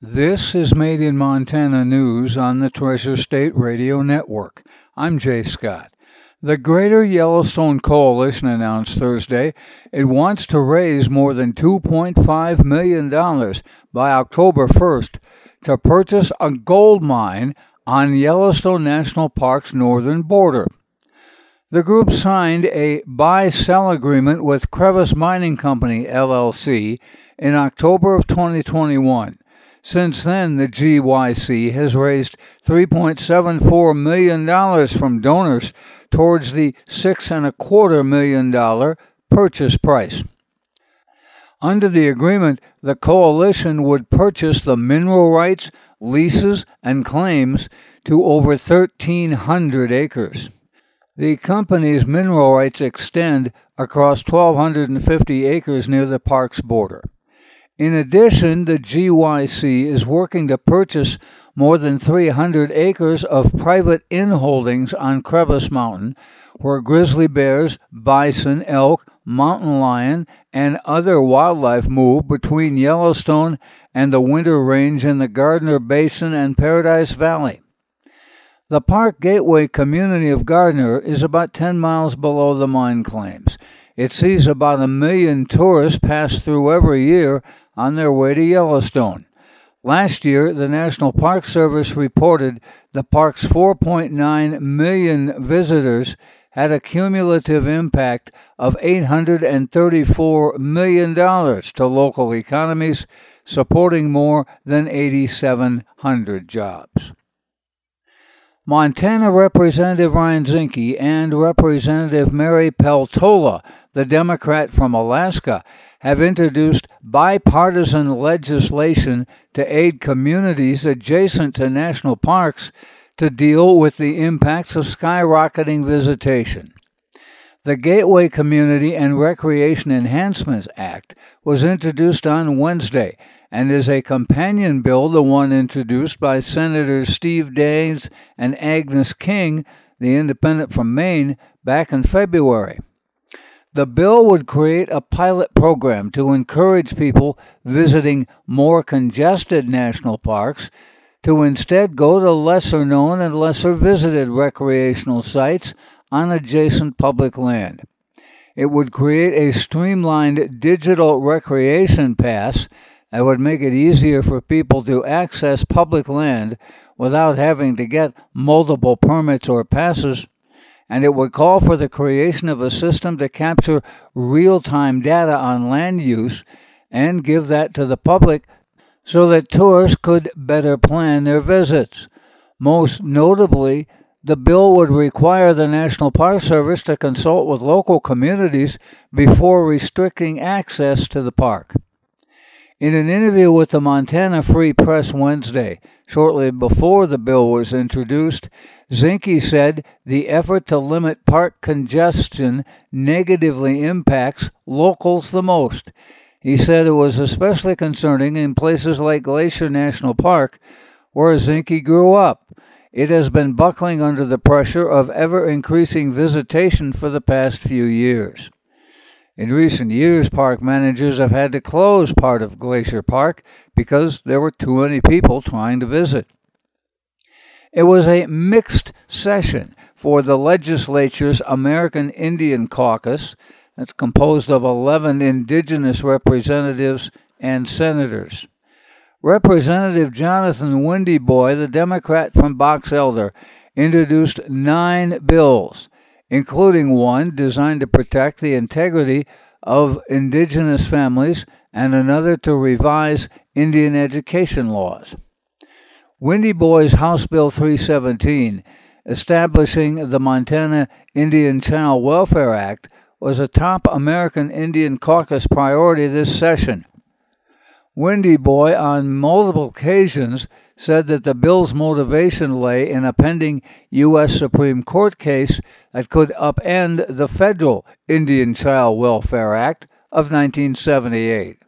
This is Made in Montana News on the Treasure State Radio Network. I'm Jay Scott. The Greater Yellowstone Coalition announced Thursday it wants to raise more than $2.5 million by October 1st to purchase a gold mine on Yellowstone National Park's northern border. The group signed a buy sell agreement with Crevice Mining Company, LLC, in October of 2021. Since then, the GYC has raised $3.74 million from donors towards the six and a quarter million dollar purchase price. Under the agreement, the coalition would purchase the mineral rights, leases, and claims to over 1,300 acres. The company's mineral rights extend across 1,250 acres near the park's border. In addition, the GYC is working to purchase more than 300 acres of private inholdings on Crevice Mountain, where grizzly bears, bison, elk, mountain lion, and other wildlife move between Yellowstone and the Winter Range in the Gardiner Basin and Paradise Valley. The Park Gateway community of Gardiner is about 10 miles below the mine claims. It sees about a million tourists pass through every year on their way to Yellowstone. Last year, the National Park Service reported the park's 4.9 million visitors had a cumulative impact of $834 million to local economies, supporting more than 8,700 jobs. Montana Representative Ryan Zinke and Representative Mary Peltola, the Democrat from Alaska, have introduced bipartisan legislation to aid communities adjacent to national parks to deal with the impacts of skyrocketing visitation. The Gateway Community and Recreation Enhancements Act was introduced on Wednesday and is a companion bill the one introduced by Senators Steve Daines and Angus King, the independent from Maine, back in February. The bill would create a pilot program to encourage people visiting more congested national parks to instead go to lesser known and lesser visited recreational sites on adjacent public land. It would create a streamlined digital recreation pass that would make it easier for people to access public land without having to get multiple permits or passes and it would call for the creation of a system to capture real time data on land use and give that to the public so that tourists could better plan their visits. Most notably, the bill would require the National Park Service to consult with local communities before restricting access to the park. In an interview with the Montana Free Press Wednesday, shortly before the bill was introduced, Zinke said the effort to limit park congestion negatively impacts locals the most. He said it was especially concerning in places like Glacier National Park, where Zinke grew up. It has been buckling under the pressure of ever increasing visitation for the past few years. In recent years, park managers have had to close part of Glacier Park because there were too many people trying to visit. It was a mixed session for the legislature's American Indian Caucus, that's composed of 11 indigenous representatives and senators. Representative Jonathan Windyboy, the Democrat from Box Elder, introduced nine bills including one designed to protect the integrity of indigenous families and another to revise Indian education laws. Windyboy's House Bill 317, establishing the Montana Indian Child Welfare Act, was a top American Indian caucus priority this session. Windyboy, on multiple occasions, said that the bill's motivation lay in a pending U.S. Supreme Court case that could upend the federal Indian Child Welfare Act of 1978.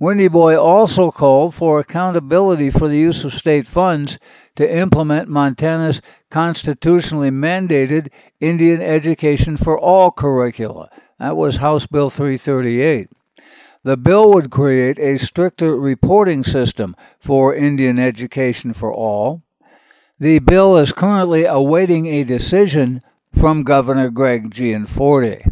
Windyboy also called for accountability for the use of state funds to implement Montana's constitutionally mandated Indian education for all curricula. That was House Bill 338. The bill would create a stricter reporting system for Indian education for all. The bill is currently awaiting a decision from Governor Greg Gianforte.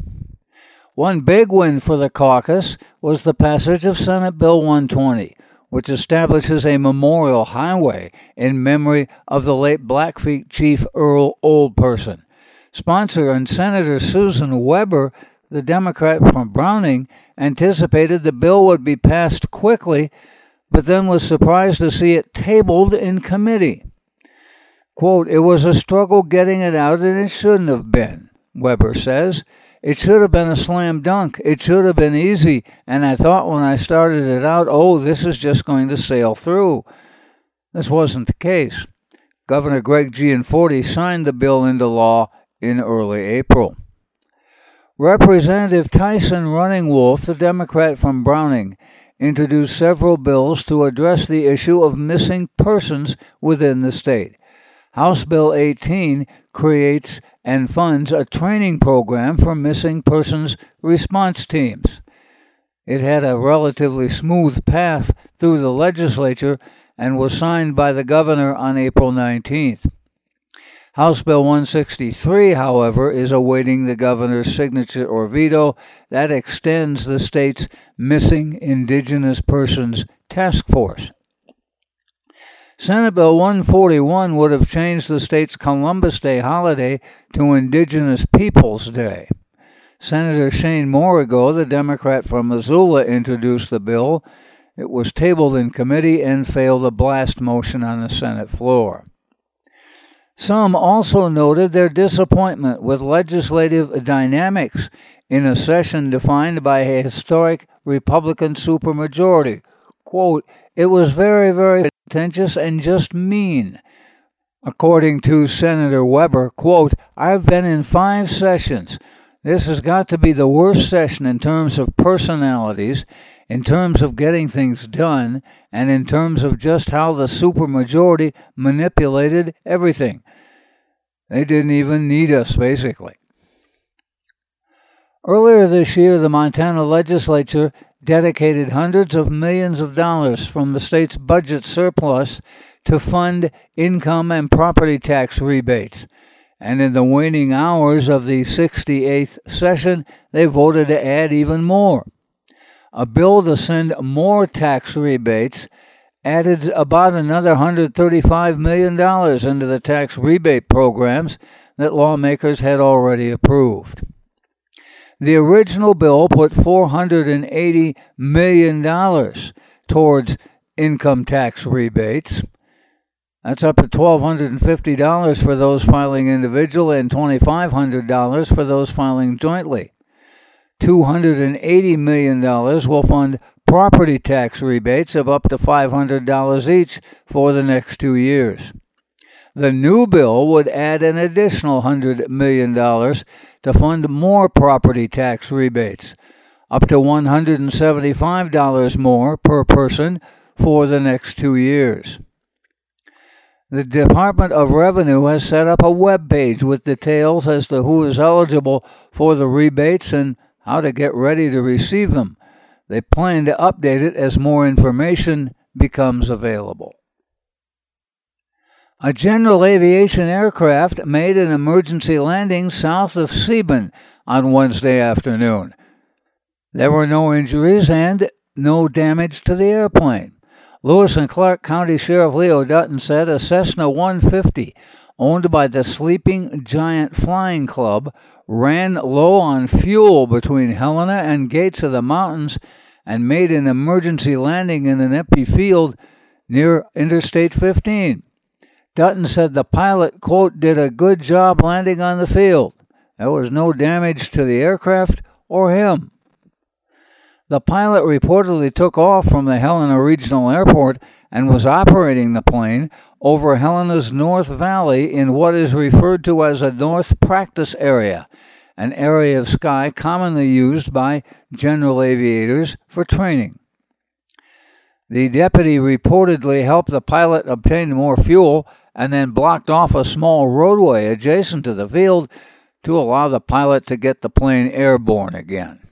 One big win for the caucus was the passage of Senate Bill 120, which establishes a memorial highway in memory of the late Blackfeet Chief Earl Oldperson. Sponsor and Senator Susan Webber, the Democrat from Browning, anticipated the bill would be passed quickly, but then was surprised to see it tabled in committee. Quote, It was a struggle getting it out, and it shouldn't have been, Webber says. It should have been a slam dunk. It should have been easy. And I thought when I started it out, oh, this is just going to sail through. This wasn't the case. Governor Greg Gianforte signed the bill into law in early April. Representative Tyson Running Wolf, the Democrat from Browning, introduced several bills to address the issue of missing persons within the state. House Bill 18 creates and funds a training program for missing persons response teams. It had a relatively smooth path through the legislature and was signed by the governor on April 19th. House Bill 163, however, is awaiting the governor's signature or veto that extends the state's Missing Indigenous Persons Task Force. Senate Bill 141 would have changed the state's Columbus Day holiday to Indigenous Peoples Day. Senator Shane Morigeau, the Democrat from Missoula, introduced the bill. It was tabled in committee and failed a blast motion on the Senate floor. Some also noted their disappointment with legislative dynamics in a session defined by a historic Republican supermajority. Quote, it was very, very contentious and just mean. According to Senator Webber, quote, I've been in five sessions. This has got to be the worst session in terms of personalities, in terms of getting things done, and in terms of just how the supermajority manipulated everything. They didn't even need us, basically. Earlier this year, the Montana legislature dedicated hundreds of millions of dollars from the state's budget surplus to fund income and property tax rebates. And in the waning hours of the 68th session, they voted to add even more. A bill to send more tax rebates added about another $135 million into the tax rebate programs that lawmakers had already approved. The original bill put $480 million towards income tax rebates. That's up to $1,250 for those filing individual and $2,500 for those filing jointly. $280 million will fund property tax rebates of up to $500 each for the next two years. The new bill would add an additional $100 million to fund more property tax rebates, up to $175 more per person for the next two years. The Department of Revenue has set up a web page with details as to who is eligible for the rebates and how to get ready to receive them. They plan to update it as more information becomes available. A general aviation aircraft made an emergency landing south of Sieben on Wednesday afternoon. There were no injuries and no damage to the airplane. Lewis and Clark County Sheriff Leo Dutton said a Cessna 150 owned by the Sleeping Giant Flying Club ran low on fuel between Helena and Gates of the Mountains and made an emergency landing in an empty field near Interstate 15. Dutton said the pilot, quote, did a good job landing on the field. There was no damage to the aircraft or him. The pilot reportedly took off from the Helena Regional Airport and was operating the plane over Helena's North Valley in what is referred to as a North Practice Area, an area of sky commonly used by general aviators for training. The deputy reportedly helped the pilot obtain more fuel and then blocked off a small roadway adjacent to the field to allow the pilot to get the plane airborne again.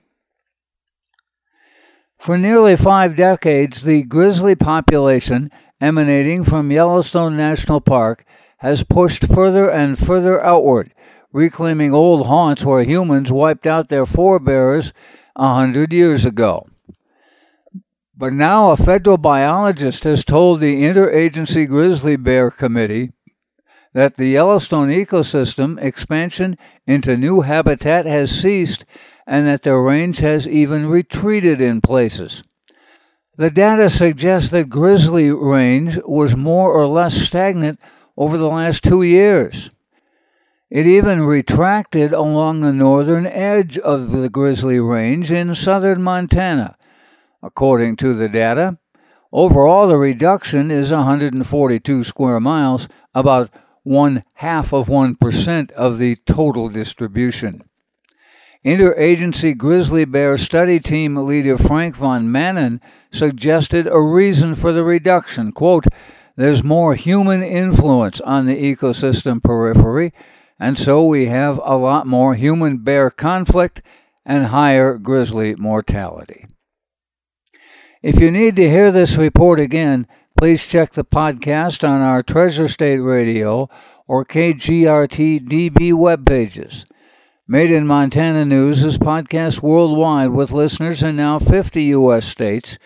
For nearly five decades, the grizzly population emanating from Yellowstone National Park has pushed further and further outward, reclaiming old haunts where humans wiped out their forebears a hundred years ago. But now a federal biologist has told the Interagency Grizzly Bear Committee that the Yellowstone ecosystem expansion into new habitat has ceased and that the range has even retreated in places. The data suggests that grizzly range was more or less stagnant over the last two years. It even retracted along the northern edge of the Grizzly Range in southern Montana. According to the data, overall the reduction is 142 square miles, about one half of 1% of the total distribution. Interagency grizzly bear study team leader Frank van Manen suggested a reason for the reduction. Quote, there's more human influence on the ecosystem periphery, and so we have a lot more human bear conflict and higher grizzly mortality. If you need to hear this report again, please check the podcast on our Treasure State Radio or KGRT DB web pages. Made in Montana News is podcast worldwide with listeners in now 50 U.S. states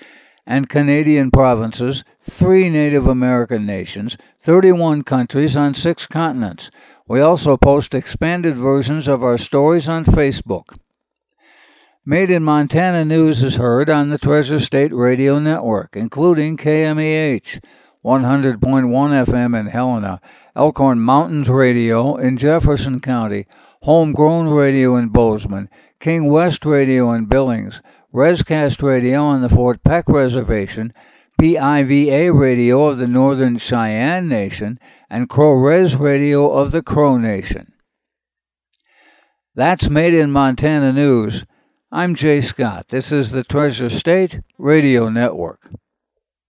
and Canadian provinces, three Native American nations, 31 countries on six continents. We also post expanded versions of our stories on Facebook. Made in Montana News is heard on the Treasure State Radio Network, including KMEH 100.1 FM in Helena, Elkhorn Mountains Radio in Jefferson County, Homegrown Radio in Bozeman, King West Radio in Billings, Rescast Radio on the Fort Peck Reservation, PIVA Radio of the Northern Cheyenne Nation, and Crow Res Radio of the Crow Nation. That's Made in Montana News. I'm Jay Scott. This is the Treasure State Radio Network.